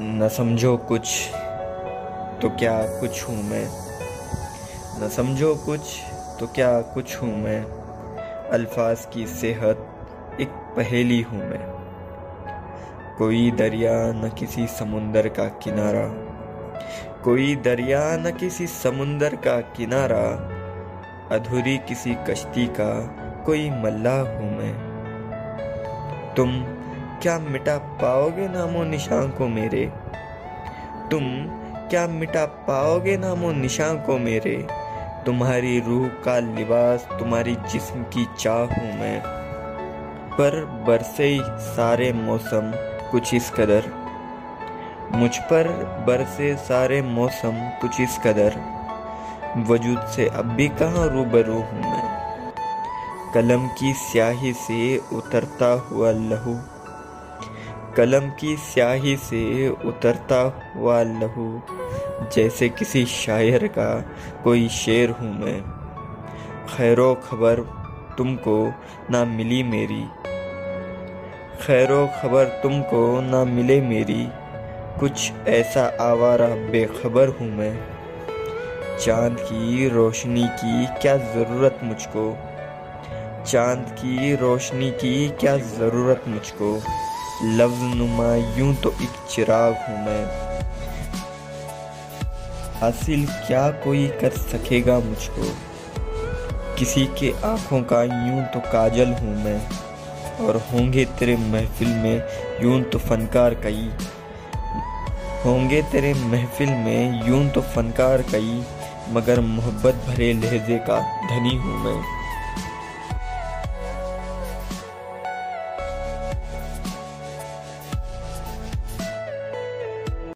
न समझो कुछ तो क्या कुछ हूँ मैं? न समझो कुछ तो क्या कुछ हूँ मैं? अल्फाज की सेहत एक पहेली हूँ मैं। कोई दरिया न किसी समुंदर का किनारा, कोई दरिया न किसी समुंदर का किनारा, अधूरी किसी कश्ती का कोई मल्ला हूँ मैं। तुम क्या मिटा पाओगे नामो निशान को मेरे? तुम क्या मिटा पाओगे नामो निशान को मेरे? तुम्हारी रूह का लिबास, तुम्हारी जिस्म की चाह हूँ मैं। पर बरसे सारे मौसम कुछ इस कदर। मुझ पर बरसे सारे मौसम कुछ इस कदर। वजूद से अब भी कहाँ रूबरू हूँ मैं? कलम की स्याही से उतरता हुआ लहू कलम की स्याही से उतरता हुआ लहू, जैसे किसी शायर का कोई शेर हूँ मैं। खैरो खबर तुमको ना मिली मेरी। खैरो खबर तुमको ना मिले मेरी। कुछ ऐसा आवारा बेखबर हूँ मैं। चाँद की रोशनी की क्या ज़रूरत मुझको? चाँद की रोशनी की क्या ज़रूरत मुझको? लफ्ज नुमा यूँ तो एक चिराग हूँ मैं। हासिल क्या कोई कर सकेगा मुझको? किसी के आँखों का यूँ तो काजल हूँ मैं। और होंगे तेरे महफिल में यूँ तो फनकार कई। होंगे तेरे महफिल में यूँ तो फनकार कई। मगर मोहब्बत भरे लहजे का धनी हूँ मैं।